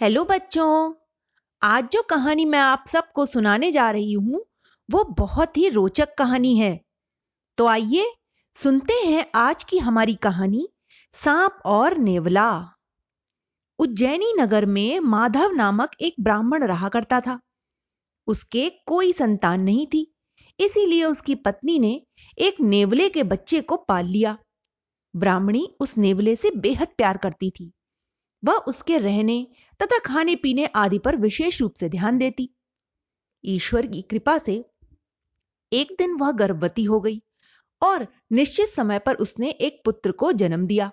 Hello बच्चों, आज जो कहानी मैं आप सबको सुनाने जा रही हूँ, वो बहुत ही रोचक कहानी है। तो आइए सुनते हैं आज की हमारी कहानी, सांप और नेवला। उज्जैनी नगर में माधव नामक एक ब्राह्मण रहा करता था। उसके कोई संतान नहीं थी, इसीलिए उसकी पत्नी ने एक नेवले के बच्चे को पाल लिया। ब्राह्मणी उस नेवले से बेहद प्यार करती थी। वह उसके रहने तथा खाने पीने आदि पर विशेष रूप से ध्यान देती। ईश्वर की कृपा से एक दिन वह गर्भवती हो गई और निश्चित समय पर उसने एक पुत्र को जन्म दिया।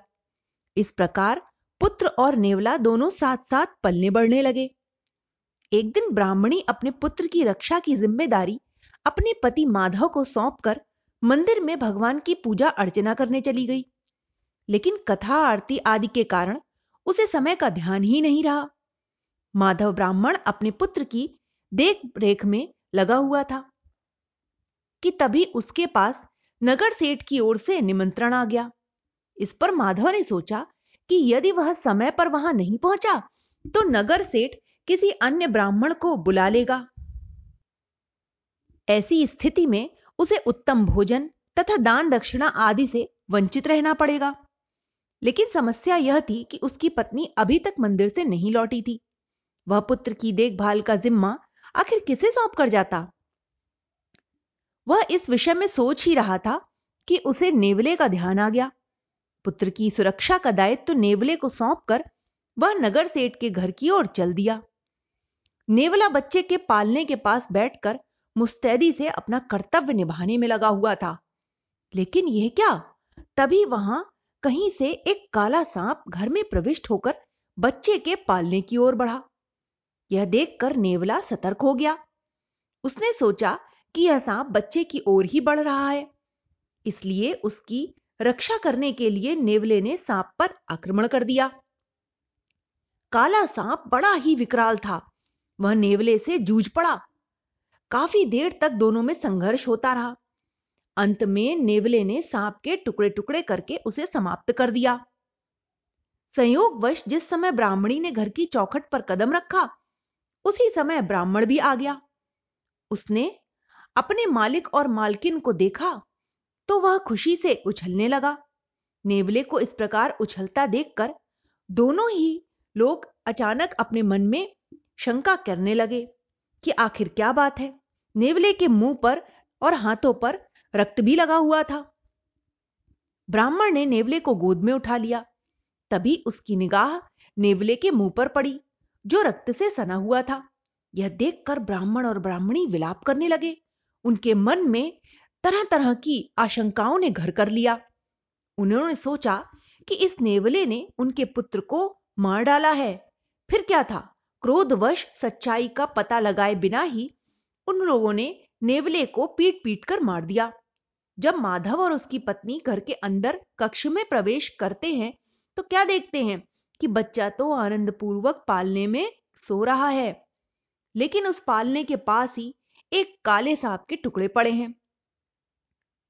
इस प्रकार पुत्र और नेवला दोनों साथ साथ पलने बढ़ने लगे। एक दिन ब्राह्मणी अपने पुत्र की रक्षा की ज़िम्मेदारी अपने पति माधव को सौंपकर मंदिर में भगवान की पूजा अर्चना करने चली गई। लेकिन कथा आरती आदि के कारण उसे समय का ध्यान ही नहीं रहा। माधव ब्राह्मण अपने पुत्र की देख रेख में लगा हुआ था कि तभी उसके पास नगर सेठ की ओर से निमंत्रण आ गया। इस पर माधव ने सोचा कि यदि वह समय पर वहाँ नहीं पहुँचा तो नगर सेठ किसी अन्य ब्राह्मण को बुला लेगा। ऐसी स्थिति में उसे उत्तम भोजन तथा दान दक्षिणा आदि से वंचित रहना पड़ेगा। लेकिन समस्या यह थी कि उसकी पत्नी अभी तक मंदिर से नहीं लौटी थी। वह पुत्र की देखभाल का जिम्मा आखिर किसे सौंप कर जाता? वह इस विषय में सोच ही रहा था कि उसे नेवले का ध्यान आ गया। पुत्र की सुरक्षा का दायित्व तो नेवले को सौंप कर वह नगर सेठ के घर की ओर चल दिया। नेवला बच्चे के पालने के पास बैठकर मुस्तैदी से अपना कर्तव्य निभाने में लगा हुआ था। लेकिन यह क्या? तभी वहाँ कहीं से एक काला सांप घर में प्रविष्ट होकर बच्चे के पालने की ओर बढ़ा। यह देखकर नेवला सतर्क हो गया। उसने सोचा कि यह सांप बच्चे की ओर ही बढ़ रहा है। इसलिए उसकी रक्षा करने के लिए नेवले ने सांप पर आक्रमण कर दिया। काला सांप बड़ा ही विकराल था। वह नेवले से जूझ पड़ा। काफ़ी देर तक दोनों में संघर्ष होता रहा। अंत में नेवले ने सांप के टुकड़े टुकड़े करके उसे समाप्त कर दिया। संयोगवश जिस समय ब्राह्मणी ने घर की चौखट पर कदम रखा, उसी समय ब्राह्मण भी आ गया। उसने अपने मालिक और मालकिन को देखा तो वह खुशी से उछलने लगा। नेवले को इस प्रकार उछलता देखकर दोनों ही लोग अचानक अपने मन में शंका करने लगे कि आखिर क्या बात है? नेवले के मुँह पर और हाथों पर रक्त भी लगा हुआ था। ब्राह्मण ने नेवले को गोद में उठा लिया। तभी उसकी निगाह नेवले के मुँह पर पड़ी, जो रक्त से सना हुआ था। यह देखकर ब्राह्मण और ब्राह्मणी विलाप करने लगे। उनके मन में तरह तरह की आशंकाओं ने घर कर लिया। उन्होंने सोचा कि इस नेवले ने उनके पुत्र को मार डाला है। फिर क्या था? क्रोधवश सच्चाई का पता लगाए बिना ही उन लोगों ने नेवले को पीट पीट कर मार दिया। जब माधव और उसकी पत्नी घर के अंदर कक्ष में प्रवेश करते हैं तो क्या देखते हैं कि बच्चा तो आनंद पूर्वक पालने में सो रहा है। लेकिन उस पालने के पास ही एक काले सांप के टुकड़े पड़े हैं।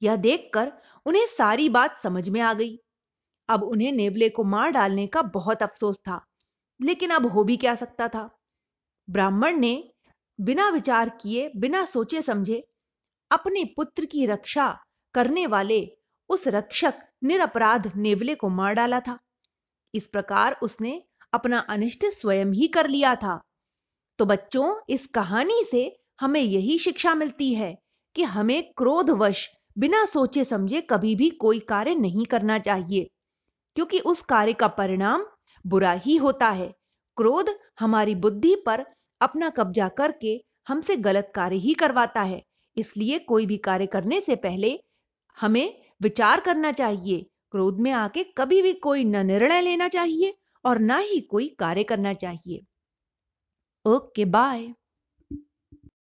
यह देखकर उन्हें सारी बात समझ में आ गई। अब उन्हें नेवले को मार डालने का बहुत अफसोस था, लेकिन अब हो भी क्या सकता था। ब्राह्मण ने बिना विचार किए, बिना सोचे समझे, अपने पुत्र की रक्षा करने वाले उस रक्षक निरपराध नेवले को मार डाला था। इस प्रकार उसने अपना अनिष्ट स्वयं ही कर लिया था। तो बच्चों, इस कहानी से हमें यही शिक्षा मिलती है कि हमें क्रोधवश, बिना सोचे समझे कभी भी कोई कार्य नहीं करना चाहिए। क्योंकि उस कार्य का परिणाम बुरा ही होता है। क्रोध हमारी बुद्धि पर अपना कब्जा करके हमसे गलत कार्य ही करवाता है। इसलिए कोई भी कार्य करने से पहले हमें विचार करना चाहिए। क्रोध में आके कभी भी कोई न निर्णय लेना चाहिए और ना ही कोई कार्य करना चाहिए। Okay, bye.